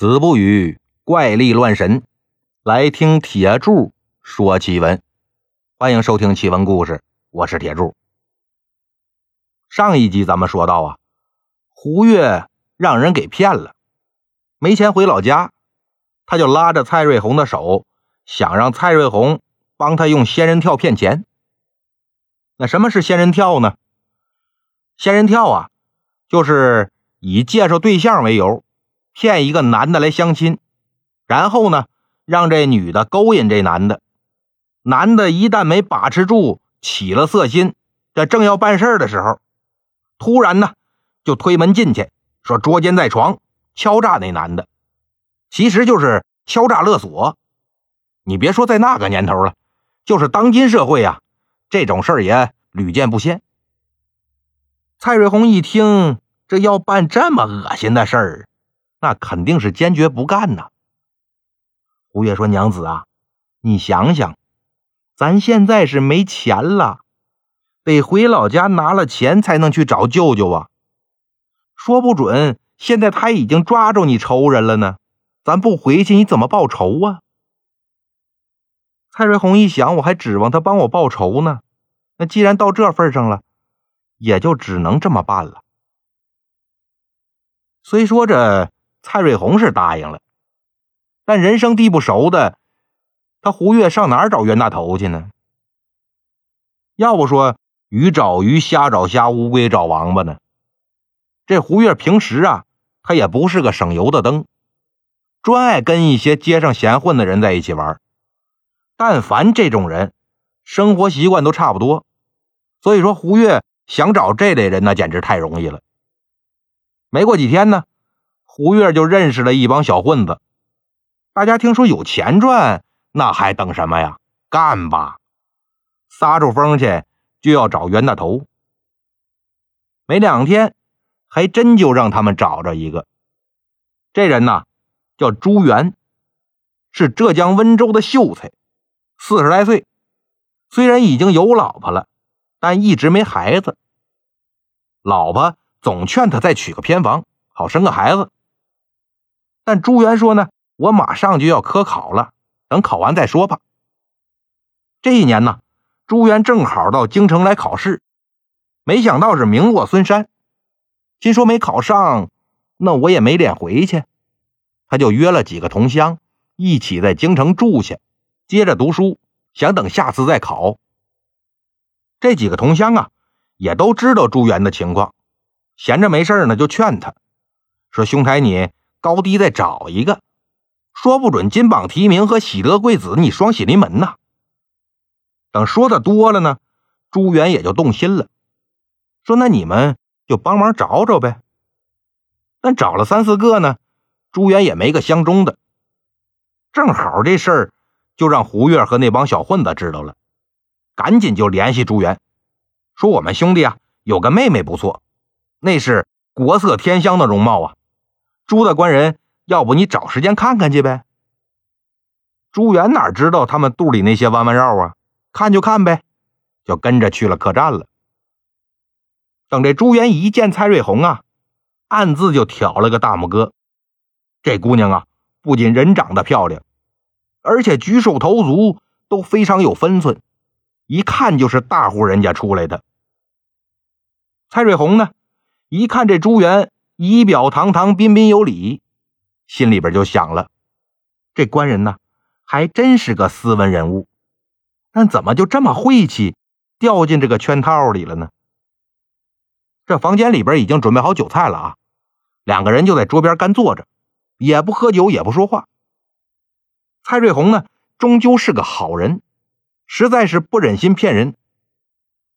子不语怪力乱神，来听铁柱说奇闻。欢迎收听奇闻故事，我是铁柱。上一集咱们说到啊，胡月让人给骗了，没钱回老家，他就拉着蔡瑞红的手，想让蔡瑞红帮他用仙人跳骗钱。那什么是仙人跳呢？仙人跳啊，就是以介绍对象为由。骗一个男的来相亲，然后呢，让这女的勾引这男的。男的一旦没把持住，起了色心，这正要办事的时候，突然呢，就推门进去，说捉奸在床，敲诈那男的。其实就是敲诈勒索。你别说在那个年头了，就是当今社会啊，这种事儿也屡见不鲜。蔡瑞红一听，这要办这么恶心的事儿。那肯定是坚决不干呐。胡月说：“娘子啊，你想想，咱现在是没钱了，得回老家拿了钱才能去找舅舅啊。说不准现在他已经抓住你仇人了呢，咱不回去你怎么报仇啊？”蔡瑞红一想，我还指望他帮我报仇呢。那既然到这份上了，也就只能这么办了。虽说这。蔡瑞红是答应了，但人生地不熟的他胡月上哪儿找冤大头去呢？要不说鱼找鱼，虾找虾，乌龟找王八呢？这胡月平时啊，他也不是个省油的灯，专爱跟一些街上闲混的人在一起玩。但凡这种人，生活习惯都差不多，所以说胡月想找这类人，那简直太容易了。没过几天呢。胡月就认识了一帮小混子，大家听说有钱赚，那还等什么呀？干吧！撒出风去就要找袁大头。没两天，还真就让他们找着一个。这人呢，叫朱元，是浙江温州的秀才，四十来岁，虽然已经有老婆了，但一直没孩子。老婆总劝他再娶个偏房，好生个孩子。但朱元说呢，我马上就要科考了，等考完再说吧。这一年呢，朱元正好到京城来考试，没想到是名落孙山，心说没考上，那我也没脸回去，他就约了几个同乡一起在京城住下，接着读书，想等下次再考。这几个同乡啊，也都知道朱元的情况，闲着没事呢，就劝他说：“兄台你。”高低再找一个，说不准金榜题名和喜得贵子，你双喜临门呐。等说的多了呢，朱元也就动心了，说：“那你们就帮忙找找呗。”但找了三四个呢，朱元也没个相中的。正好这事儿就让胡月和那帮小混子知道了，赶紧就联系朱元，说：“我们兄弟啊，有个妹妹不错，那是国色天香的容貌啊。”朱大官人，要不你找时间看看去呗。朱元哪知道他们肚里那些弯弯绕啊？看就看呗，就跟着去了客栈了。等这朱元一见蔡瑞红啊，暗自就挑了个大拇哥。这姑娘啊，不仅人长得漂亮，而且举手投足都非常有分寸，一看就是大户人家出来的。蔡瑞红呢，一看这朱元。仪表堂堂，彬彬有礼，心里边就想了：这官人呢，还真是个斯文人物，但怎么就这么晦气，掉进这个圈套里了呢？这房间里边已经准备好酒菜了啊，两个人就在桌边干坐着，也不喝酒，也不说话。蔡瑞红呢，终究是个好人，实在是不忍心骗人，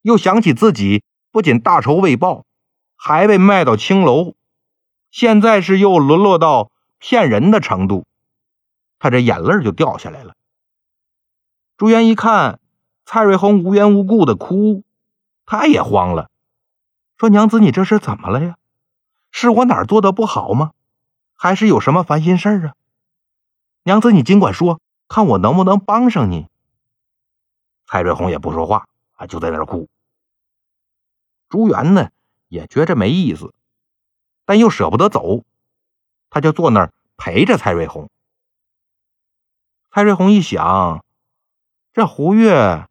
又想起自己不仅大仇未报，还被卖到青楼。现在是又沦落到骗人的程度，他这眼泪就掉下来了。朱元一看蔡瑞红无缘无故的哭，他也慌了，说：“娘子，你这是怎么了呀？是我哪做的不好吗？还是有什么烦心事儿啊？娘子，你尽管说，看我能不能帮上你。”蔡瑞红也不说话啊，就在那儿哭。朱元呢，也觉着没意思。但又舍不得走，他就坐那儿陪着蔡瑞红。蔡瑞红一想，这胡月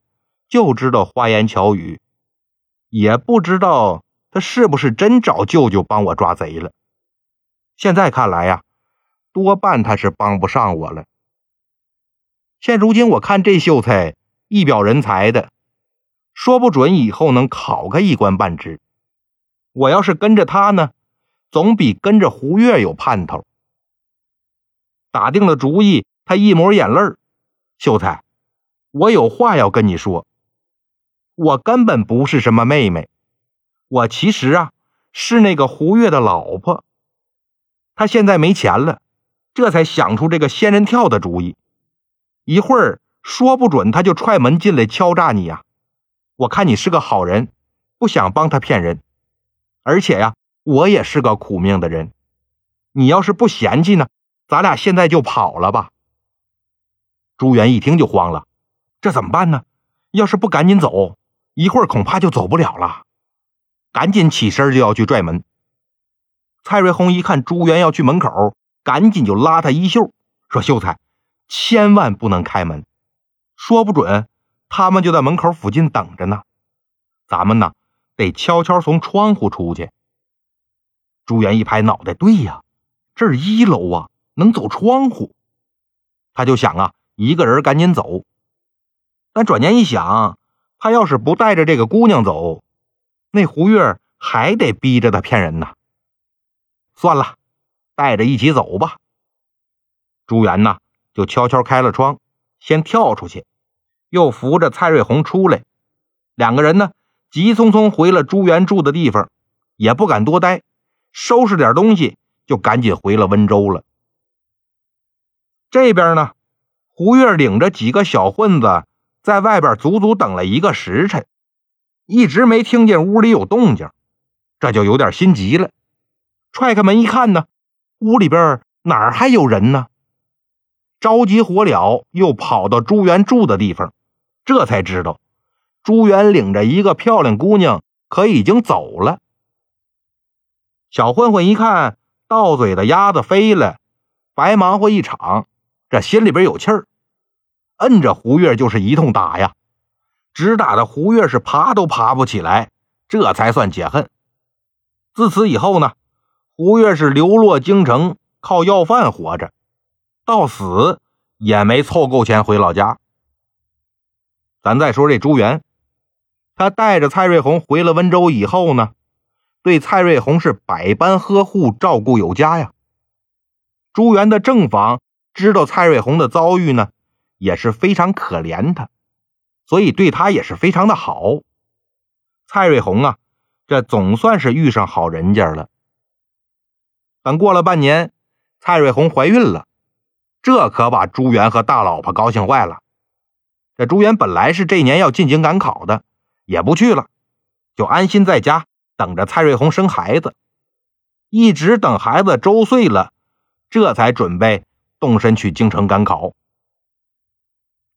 就知道花言巧语，也不知道他是不是真找舅舅帮我抓贼了。现在看来呀，多半他是帮不上我了。现如今我看这秀才一表人才的，说不准以后能考个一官半职。我要是跟着他呢，总比跟着胡月有盼头。打定了主意。他一抹眼泪秀才，我有话要跟你说。我根本不是什么妹妹，我其实啊是那个胡月的老婆。他现在没钱了，这才想出这个仙人跳的主意。一会儿说不准他就踹门进来敲诈你呀。我看你是个好人，不想帮他骗人。而且呀，我也是个苦命的人。你要是不嫌弃呢，咱俩现在就跑了吧。朱元一听就慌了，这怎么办呢？要是不赶紧走，一会儿恐怕就走不了了。赶紧起身就要去拽门。蔡瑞红一看朱元要去门口，赶紧就拉他衣袖，说：“秀才，千万不能开门，说不准他们就在门口附近等着呢。咱们呢，得悄悄从窗户出去。”朱元一拍脑袋：“对呀，这是一楼啊，能走窗户。”他就想啊。一个人赶紧走，但转念一想，他要是不带着这个姑娘走，那胡月还得逼着他骗人呢。算了，带着一起走吧。朱元呢，就悄悄开了窗，先跳出去，又扶着蔡瑞红出来。两个人呢，急匆匆回了朱元住的地方，也不敢多待，收拾点东西就赶紧回了温州了。这边呢。胡月领着几个小混子在外边足足等了一个时辰，一直没听见屋里有动静，这就有点心急了。踹开门一看呢，屋里边哪儿还有人呢？着急火燎，又跑到朱元住的地方，这才知道朱元领着一个漂亮姑娘可已经走了。小混混一看到嘴的鸭子飞了，白忙活一场。这心里边有气儿，摁着胡月就是一通打呀，直打的胡月是爬都爬不起来，这才算解恨。自此以后呢，胡月是流落京城，靠要饭活着，到死也没凑够钱回老家。咱再说这朱元，他带着蔡瑞红回了温州以后呢，对蔡瑞红是百般呵护，照顾有加呀。朱元的正房。知道蔡瑞红的遭遇呢，也是非常可怜他，所以对他也是非常的好。蔡瑞红啊，这总算是遇上好人家了。等过了半年，蔡瑞红怀孕了，这可把朱元和大老婆高兴坏了。这朱元本来是这年要进京赶考的，也不去了，就安心在家等着蔡瑞红生孩子，一直等孩子周岁了，这才准备。动身去京城赶考，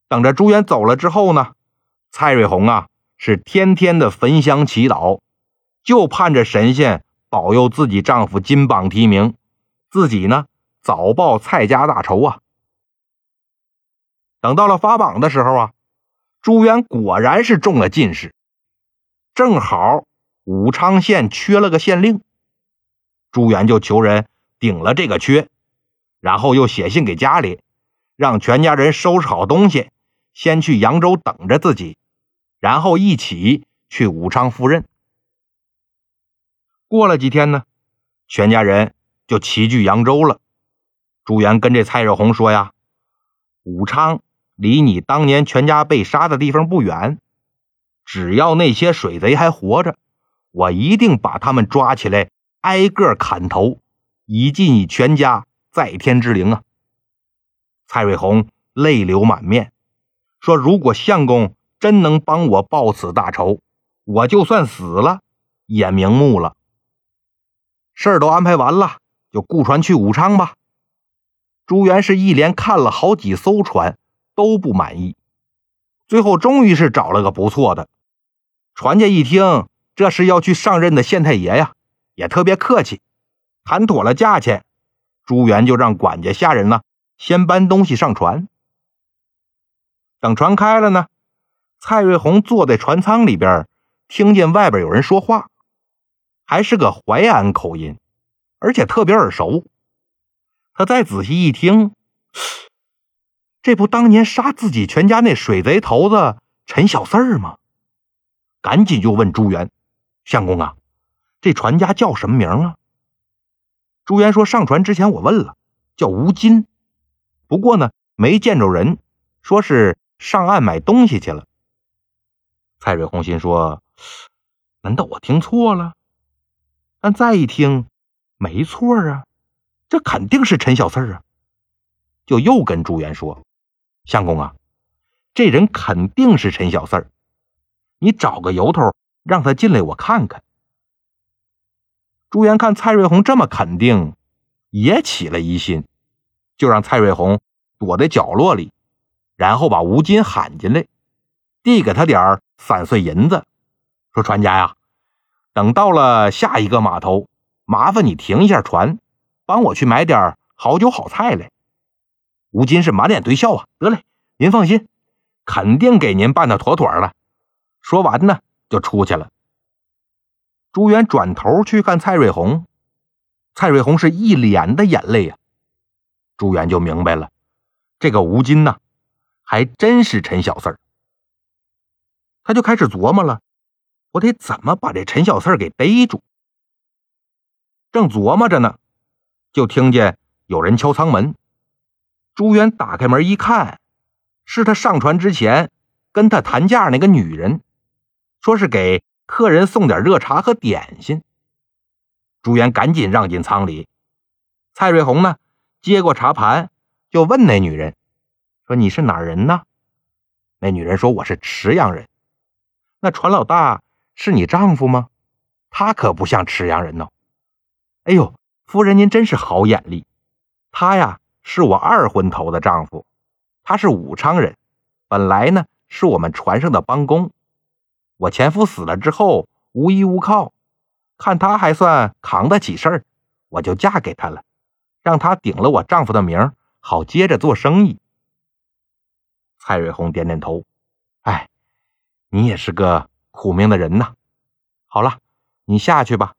等着朱元走了之后呢，蔡瑞红啊是天天的焚香祈祷，就盼着神仙保佑自己丈夫金榜题名，自己呢早报蔡家大仇啊。等到了发榜的时候啊，朱元果然是中了进士，正好武昌县缺了个县令，朱元就求人顶了这个缺。然后又写信给家里，让全家人收拾好东西，先去扬州等着自己，然后一起去武昌赴任。过了几天呢，全家人就齐聚扬州了。朱元跟这蔡瑞红说呀：“武昌离你当年全家被杀的地方不远，只要那些水贼还活着，我一定把他们抓起来，挨个砍头，以祭你全家。”在天之灵啊！蔡瑞红泪流满面，说：“如果相公真能帮我报此大仇，我就算死了也瞑目了。”事儿都安排完了，就雇船去武昌吧。朱元是一连看了好几艘船，都不满意，最后终于是找了个不错的。船家一听这是要去上任的县太爷呀，也特别客气，谈妥了价钱。朱元就让管家下人呢，先搬东西上船。等船开了呢，蔡瑞红坐在船舱里边，听见外边有人说话，还是个淮安口音，而且特别耳熟。他再仔细一听，这不当年杀自己全家那水贼头子陈小四儿吗？赶紧就问朱元：“相公啊，这船家叫什么名啊？”朱元说：“上船之前我问了，叫吴金，不过呢没见着人，说是上岸买东西去了。”蔡瑞红心说：“难道我听错了？”但再一听，没错啊，这肯定是陈小四啊！就又跟朱元说：“相公啊，这人肯定是陈小四，你找个由头让他进来，我看看。”朱元看蔡瑞红这么肯定，也起了疑心，就让蔡瑞红躲在角落里，然后把吴金喊进来，递给他点散碎银子，说：“船家呀，等到了下一个码头，麻烦你停一下船，帮我去买点好酒好菜来。”吴金是满脸堆笑啊，得嘞，您放心，肯定给您办的妥妥的。说完呢，就出去了。朱元转头去看蔡瑞红，蔡瑞红是一脸的眼泪呀。朱元就明白了，这个吴金呐，还真是陈小四儿。他就开始琢磨了，我得怎么把这陈小四儿给逮住。正琢磨着呢，就听见有人敲舱门。朱元打开门一看，是他上船之前跟他谈价那个女人，说是给。客人送点热茶和点心，朱元赶紧让进舱里。蔡瑞红呢，接过茶盘，就问那女人：“说你是哪人呢？”那女人说：“我是池阳人。”那船老大是你丈夫吗？他可不像池阳人呢。哎呦，夫人您真是好眼力。他呀，是我二婚头的丈夫，他是武昌人，本来呢是我们船上的帮工。我前夫死了之后无依无靠，看他还算扛得起事儿，我就嫁给他了，让他顶了我丈夫的名，好接着做生意。蔡瑞红点点头，哎，你也是个苦命的人呐。好了，你下去吧。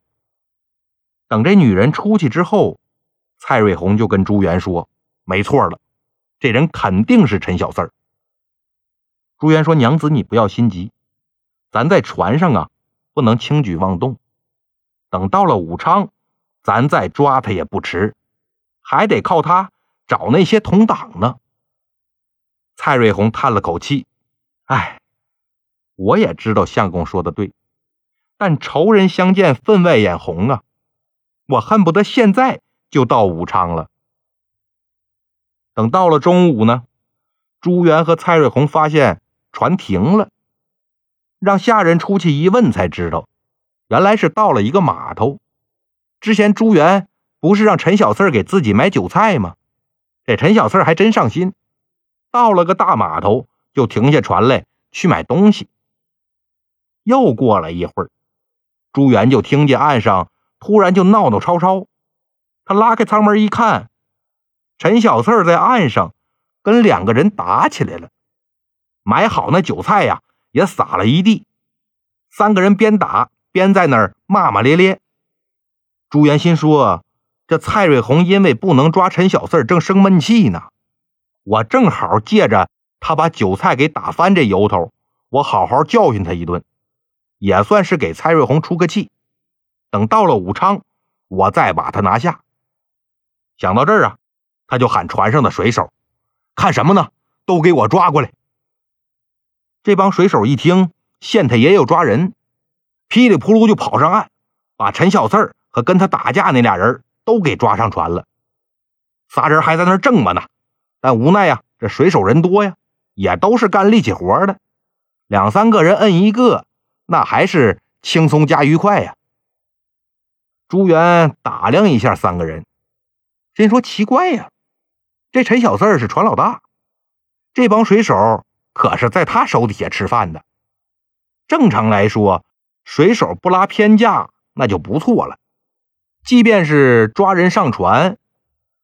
等这女人出去之后，蔡瑞红就跟朱元说：“没错了，这人肯定是陈小四。”朱元说：“娘子，你不要心急。”咱在船上啊，不能轻举妄动。等到了武昌，咱再抓他也不迟。还得靠他找那些同党呢。蔡瑞红叹了口气：“哎，我也知道相公说的对，但仇人相见，分外眼红啊！我恨不得现在就到武昌了。”等到了中午呢，朱元和蔡瑞红发现船停了。让下人出去一问，才知道，原来是到了一个码头。之前朱元不是让陈小四给自己买酒菜吗？这陈小四还真上心，到了个大码头，就停下船来去买东西。又过了一会儿，朱元就听见岸上突然就闹闹吵吵。他拉开舱门一看，陈小四在岸上跟两个人打起来了。买好那酒菜呀。也撒了一地，三个人边打边在那儿骂骂咧咧。朱元心说：“这蔡瑞红因为不能抓陈小四正生闷气呢，我正好借着他把酒菜给打翻这由头，我好好教训他一顿，也算是给蔡瑞红出个气。等到了武昌，我再把他拿下。”想到这儿啊，他就喊船上的水手：“看什么呢？都给我抓过来！”这帮水手一听县太爷要抓人，噼里扑噜就跑上岸，把陈小四和跟他打架那俩人都给抓上船了。仨人还在那挣吧呢，但无奈呀，这水手人多呀，也都是干力气活的，两三个人摁一个，那还是轻松加愉快呀。朱元打量一下三个人，心说奇怪呀，这陈小四是船老大，这帮水手。可是，在他手底下吃饭的，正常来说，水手不拉偏架那就不错了。即便是抓人上船，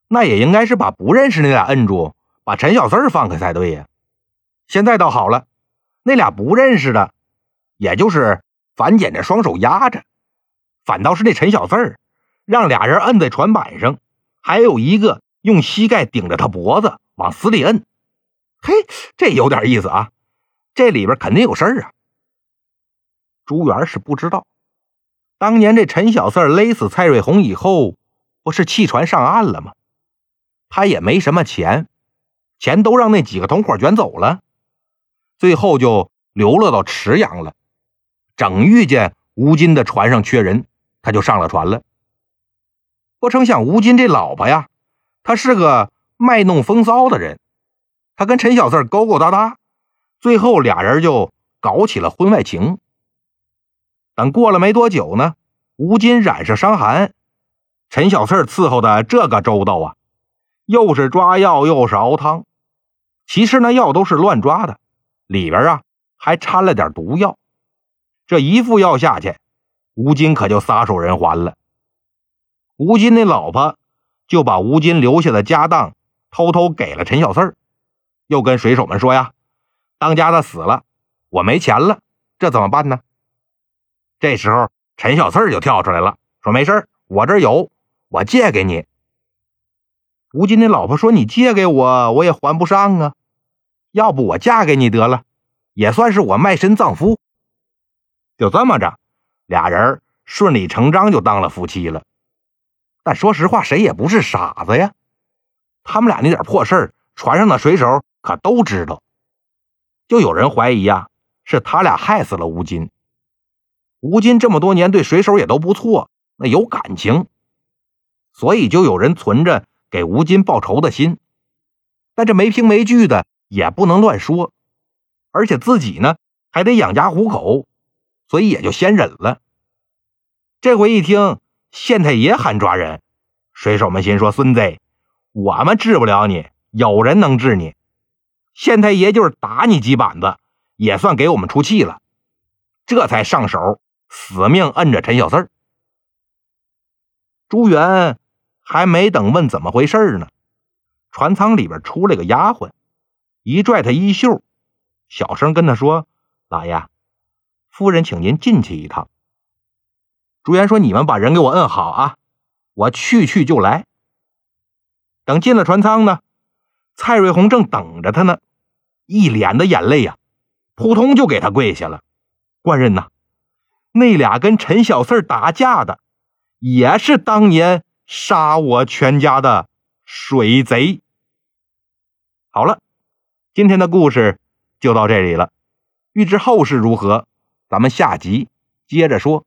那也应该是把不认识那俩摁住，把陈小四放开才对呀。现在倒好了，那俩不认识的，也就是反剪着双手压着，反倒是那陈小四让俩人摁在船板上，还有一个用膝盖顶着他脖子往死里摁。嘿，这有点意思啊！这里边肯定有事儿啊。朱元是不知道，当年这陈小四勒死蔡瑞红以后，不是弃船上岸了吗？他也没什么钱，钱都让那几个同伙卷走了，最后就流落到池阳了。正遇见吴金的船上缺人，他就上了船了。不成想吴金这老婆呀，她是个卖弄风骚的人，他跟陈小四勾勾搭搭，最后俩人就搞起了婚外情。等过了没多久呢，吴金染上伤寒，陈小四伺候的这个周到啊。又是抓药，又是熬汤，其实那药都是乱抓的，里边啊还掺了点毒药。这一副药下去，吴金可就撒手人寰了。吴金那老婆就把吴金留下的家当偷偷给了陈小四又跟水手们说呀：“当家的死了，我没钱了，这怎么办呢？”这时候陈小四就跳出来了，说：“没事我这有，我借给你。”吴金的老婆说：“你借给我，我也还不上啊。要不我嫁给你得了，也算是我卖身葬夫。”就这么着，俩人顺理成章就当了夫妻了。但说实话，谁也不是傻子呀。他们俩那点破事船上的水手可都知道。就有人怀疑呀，是他俩害死了吴金。吴金这么多年对水手也都不错，那有感情，所以就有人存着。给吴金报仇的心，但这没凭没据的也不能乱说，而且自己呢还得养家糊口，所以也就先忍了。这回一听县太爷喊抓人，水手们心说：“孙子，我们治不了你，有人能治你。县太爷就是打你几板子，也算给我们出气了。”这才上手，死命摁着陈小四儿朱元。还没等问怎么回事呢，船舱里边出来个丫鬟，一拽他衣袖，小声跟他说：“老爷，夫人请您进去一趟。”朱元说：“你们把人给我摁好啊，我去去就来。”等进了船舱呢，蔡瑞红正等着他呢，一脸的眼泪呀，扑通就给他跪下了。官人呐，那俩跟陈小四打架的，也是当年。杀我全家的水贼。好了，今天的故事就到这里了。欲知后事如何，咱们下集接着说。